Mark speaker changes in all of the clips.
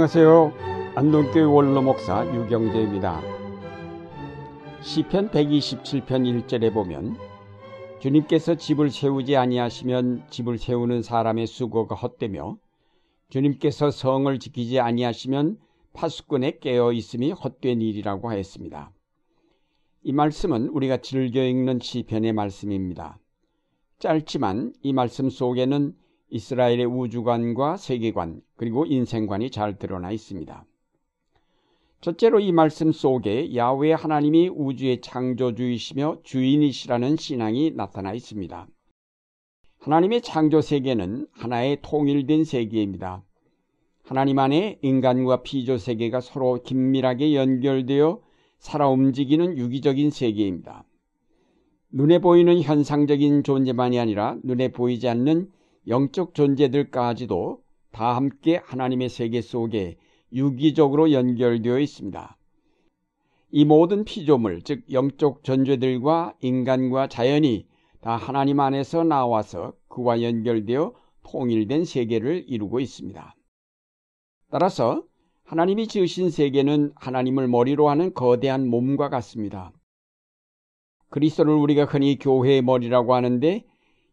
Speaker 1: 안녕하세요. 안동교회 원로 목사 유경재입니다. 시편 127편 1절에 보면 주님께서 집을 세우지 아니하시면 집을 세우는 사람의 수고가 헛되며 주님께서 성을 지키지 아니하시면 파수꾼에 깨어 있음이 헛된 일이라고 하였습니다. 이 말씀은 우리가 즐겨 읽는 시편의 말씀입니다. 짧지만 이 말씀 속에는 이스라엘의 우주관과 세계관 그리고 인생관이 잘 드러나 있습니다. 첫째로 이 말씀 속에 야외 하나님이 우주의 창조주이시며 주인이시라는 신앙이 나타나 있습니다. 하나님의 창조 세계는 하나의 통일된 세계입니다. 하나님 안에 인간과 피조 세계가 서로 긴밀하게 연결되어 살아 움직이는 유기적인 세계입니다. 눈에 보이는 현상적인 존재만이 아니라 눈에 보이지 않는 영적 존재들까지도 다 함께 하나님의 세계 속에 유기적으로 연결되어 있습니다. 이 모든 피조물, 즉 영적 존재들과 인간과 자연이 다 하나님 안에서 나와서 그와 연결되어 통일된 세계를 이루고 있습니다. 따라서 하나님이 지으신 세계는 하나님을 머리로 하는 거대한 몸과 같습니다. 그리스도를 우리가 흔히 교회의 머리라고 하는데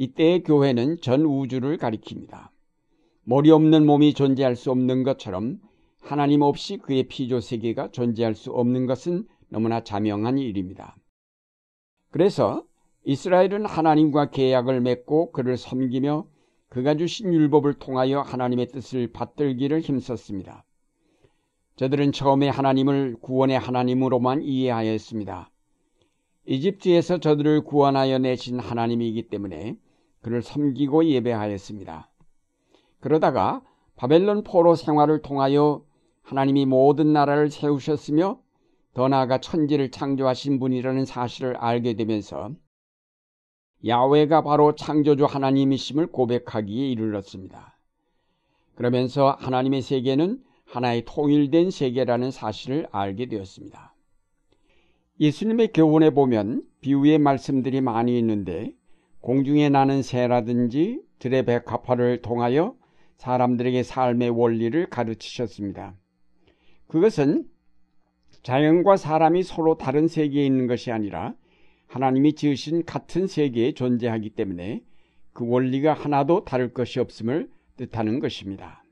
Speaker 1: 이때의 교회는 전 우주를 가리킵니다. 머리 없는 몸이 존재할 수 없는 것처럼 하나님 없이 그의 피조 세계가 존재할 수 없는 것은 너무나 자명한 일입니다. 그래서 이스라엘은 하나님과 계약을 맺고 그를 섬기며 그가 주신 율법을 통하여 하나님의 뜻을 받들기를 힘썼습니다. 저들은 처음에 하나님을 구원의 하나님으로만 이해하였습니다. 이집트에서 저들을 구원하여 내신 하나님이기 때문에 그를 섬기고 예배하였습니다. 그러다가 바벨론 포로 생활을 통하여 하나님이 모든 나라를 세우셨으며 더 나아가 천지를 창조하신 분이라는 사실을 알게 되면서 야외가 바로 창조주 하나님이심을 고백하기에 이르렀습니다. 그러면서 하나님의 세계는 하나의 통일된 세계라는 사실을 알게 되었습니다. 예수님의 교훈에 보면 비유의 말씀들이 많이 있는데 공중에 나는 새라든지 들의 백합화를 통하여 사람들에게 삶의 원리를 가르치셨습니다. 그것은 자연과 사람이 서로 다른 세계에 있는 것이 아니라 하나님이 지으신 같은 세계에 존재하기 때문에 그 원리가 하나도 다를 것이 없음을 뜻하는 것입니다.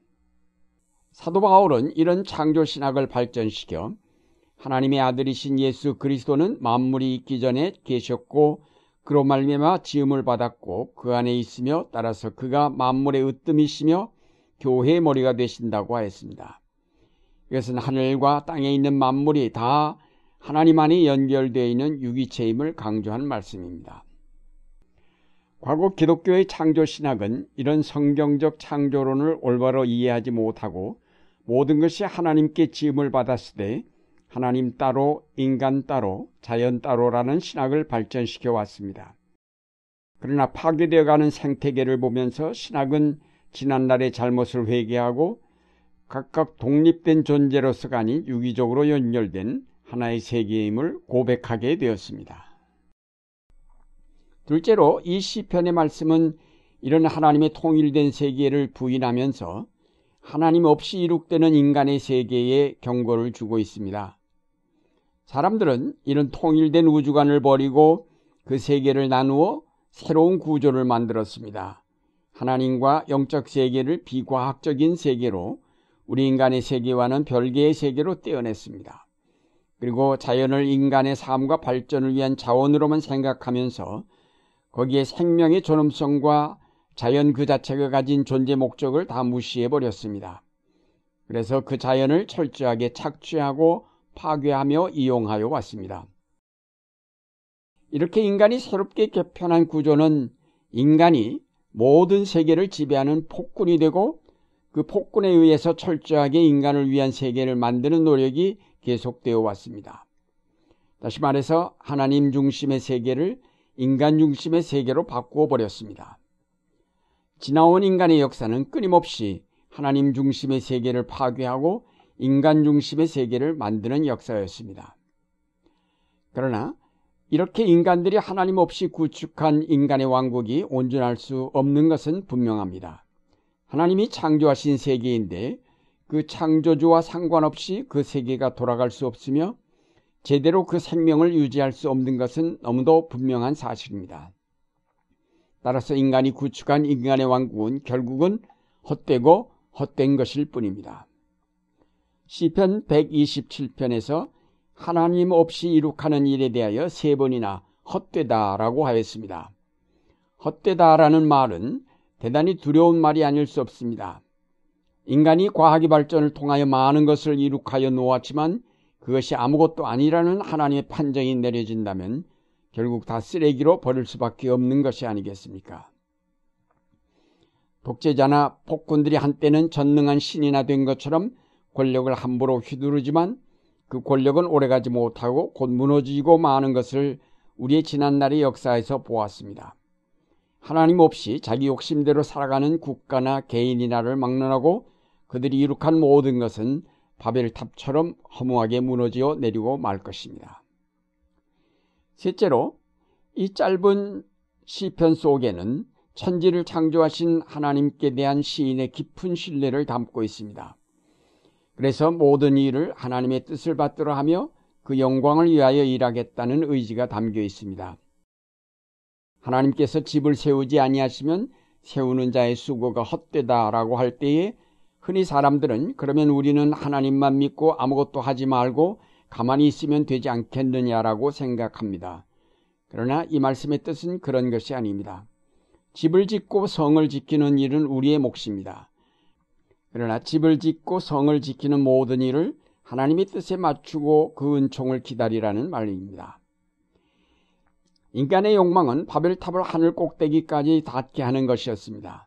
Speaker 1: 사도 바울은 이런 창조 신학을 발전시켜 하나님의 아들이신 예수 그리스도는 만물이 있기 전에 계셨고 그로 말미암아 지음을 받았고 그 안에 있으며 따라서 그가 만물의 으뜸이시며 교회의 머리가 되신다고 하였습니다. 이것은 하늘과 땅에 있는 만물이 다 하나님 안에 연결되어 있는 유기체임을 강조한 말씀입니다. 과거 기독교의 창조 신학은 이런 성경적 창조론을 올바로 이해하지 못하고 모든 것이 하나님께 지음을 받았을 때 하나님 따로, 인간 따로, 자연 따로라는 신학을 발전시켜 왔습니다. 그러나 파괴되어 가는 생태계를 보면서 신학은 지난날의 잘못을 회개하고 각각 독립된 존재로서가 아닌 유기적으로 연결된 하나의 세계임을 고백하게 되었습니다. 둘째로 이 시편의 말씀은 이런 하나님의 통일된 세계를 부인하면서 하나님 없이 이룩되는 인간의 세계에 경고를 주고 있습니다. 사람들은 이런 통일된 우주관을 버리고 그 세계를 나누어 새로운 구조를 만들었습니다. 하나님과 영적 세계를 비과학적인 세계로 우리 인간의 세계와는 별개의 세계로 떼어냈습니다. 그리고 자연을 인간의 삶과 발전을 위한 자원으로만 생각하면서 거기에 생명의 존엄성과 자연 그 자체가 가진 존재 목적을 다 무시해 버렸습니다. 그래서 그 자연을 철저하게 착취하고 파괴하며 이용하여 왔습니다. 이렇게 인간이 새롭게 개편한 구조는 인간이 모든 세계를 지배하는 폭군이 되고 그 폭군에 의해서 철저하게 인간을 위한 세계를 만드는 노력이 계속되어 왔습니다. 다시 말해서 하나님 중심의 세계를 인간 중심의 세계로 바꾸어 버렸습니다. 지나온 인간의 역사는 끊임없이 하나님 중심의 세계를 파괴하고 인간 중심의 세계를 만드는 역사였습니다. 그러나 이렇게 인간들이 하나님 없이 구축한 인간의 왕국이 온전할 수 없는 것은 분명합니다. 하나님이 창조하신 세계인데 그 창조주와 상관없이 그 세계가 돌아갈 수 없으며 제대로 그 생명을 유지할 수 없는 것은 너무도 분명한 사실입니다. 따라서 인간이 구축한 인간의 왕국은 결국은 헛되고 헛된 것일 뿐입니다. 시편 127편에서 하나님 없이 이룩하는 일에 대하여 세 번이나 헛되다라고 하였습니다. 헛되다라는 말은 대단히 두려운 말이 아닐 수 없습니다. 인간이 과학의 발전을 통하여 많은 것을 이룩하여 놓았지만 그것이 아무것도 아니라는 하나님의 판정이 내려진다면 결국 다 쓰레기로 버릴 수밖에 없는 것이 아니겠습니까? 독재자나 폭군들이 한때는 전능한 신이나 된 것처럼 권력을 함부로 휘두르지만 그 권력은 오래가지 못하고 곧 무너지고 마는 것을 우리의 지난날의 역사에서 보았습니다. 하나님 없이 자기 욕심대로 살아가는 국가나 개인이나를 막론하고 그들이 이룩한 모든 것은 바벨탑처럼 허무하게 무너지어 내리고 말 것입니다. 셋째로 이 짧은 시편 속에는 천지를 창조하신 하나님께 대한 시인의 깊은 신뢰를 담고 있습니다. 그래서 모든 일을 하나님의 뜻을 받들어 하며 그 영광을 위하여 일하겠다는 의지가 담겨 있습니다. 하나님께서 집을 세우지 아니하시면 세우는 자의 수고가 헛되다라고 할 때에 흔히 사람들은 그러면 우리는 하나님만 믿고 아무것도 하지 말고 가만히 있으면 되지 않겠느냐라고 생각합니다. 그러나 이 말씀의 뜻은 그런 것이 아닙니다. 집을 짓고 성을 지키는 일은 우리의 몫입니다. 그러나 집을 짓고 성을 지키는 모든 일을 하나님의 뜻에 맞추고 그 은총을 기다리라는 말입니다. 인간의 욕망은 바벨탑을 하늘 꼭대기까지 닿게 하는 것이었습니다.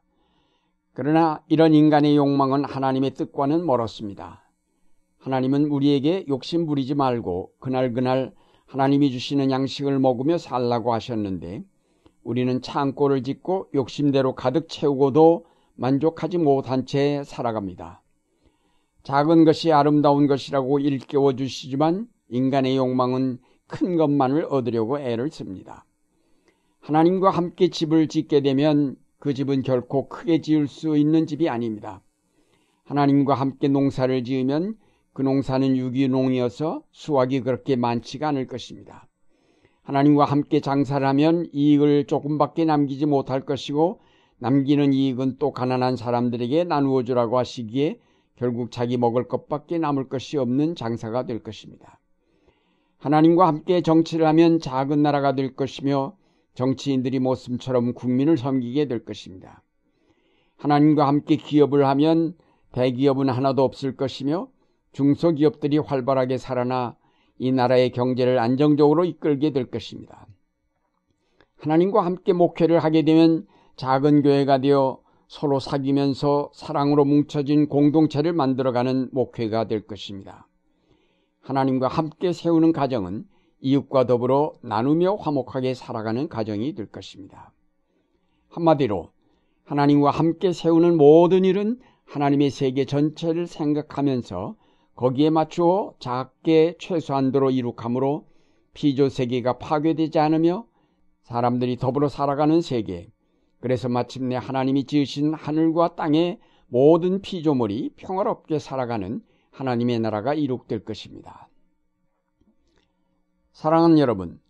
Speaker 1: 그러나 이런 인간의 욕망은 하나님의 뜻과는 멀었습니다. 하나님은 우리에게 욕심 부리지 말고 그날그날 하나님이 주시는 양식을 먹으며 살라고 하셨는데 우리는 창고를 짓고 욕심대로 가득 채우고도 만족하지 못한 채 살아갑니다. 작은 것이 아름다운 것이라고 일깨워 주시지만 인간의 욕망은 큰 것만을 얻으려고 애를 씁니다. 하나님과 함께 집을 짓게 되면 그 집은 결코 크게 지을 수 있는 집이 아닙니다. 하나님과 함께 농사를 지으면 그 농사는 유기농이어서 수확이 그렇게 많지가 않을 것입니다. 하나님과 함께 장사를 하면 이익을 조금밖에 남기지 못할 것이고 남기는 이익은 또 가난한 사람들에게 나누어 주라고 하시기에 결국 자기 먹을 것밖에 남을 것이 없는 장사가 될 것입니다. 하나님과 함께 정치를 하면 작은 나라가 될 것이며 정치인들이 모습처럼 국민을 섬기게 될 것입니다. 하나님과 함께 기업을 하면 대기업은 하나도 없을 것이며 중소기업들이 활발하게 살아나 이 나라의 경제를 안정적으로 이끌게 될 것입니다. 하나님과 함께 목회를 하게 되면 작은 교회가 되어 서로 사귀면서 사랑으로 뭉쳐진 공동체를 만들어가는 목회가 될 것입니다. 하나님과 함께 세우는 가정은 이웃과 더불어 나누며 화목하게 살아가는 가정이 될 것입니다. 한마디로 하나님과 함께 세우는 모든 일은 하나님의 세계 전체를 생각하면서 거기에 맞추어 작게 최소한도로 이룩함으로 피조 세계가 파괴되지 않으며 사람들이 더불어 살아가는 세계, 그래서 마침내 하나님이 지으신 하늘과 땅의 모든 피조물이 평화롭게 살아가는 하나님의 나라가 이룩될 것입니다. 사랑하는 여러분,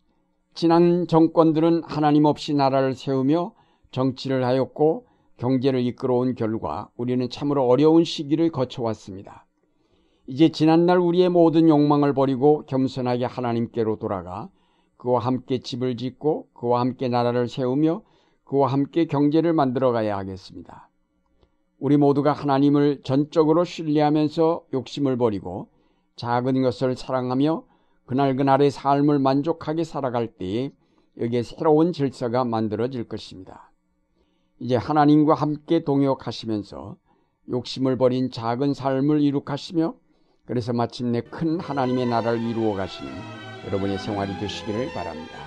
Speaker 1: 지난 정권들은 하나님 없이 나라를 세우며 정치를 하였고 경제를 이끌어온 결과 우리는 참으로 어려운 시기를 거쳐왔습니다. 이제 지난날 우리의 모든 욕망을 버리고 겸손하게 하나님께로 돌아가 그와 함께 집을 짓고 그와 함께 나라를 세우며 그와 함께 경제를 만들어 가야 하겠습니다. 우리 모두가 하나님을 전적으로 신뢰하면서 욕심을 버리고 작은 것을 사랑하며 그날그날의 삶을 만족하게 살아갈 때에 여기에 새로운 질서가 만들어질 것입니다. 이제 하나님과 함께 동역하시면서 욕심을 버린 작은 삶을 이룩하시며 그래서 마침내 큰 하나님의 나라를 이루어 가시는 여러분의 생활이 되시기를 바랍니다.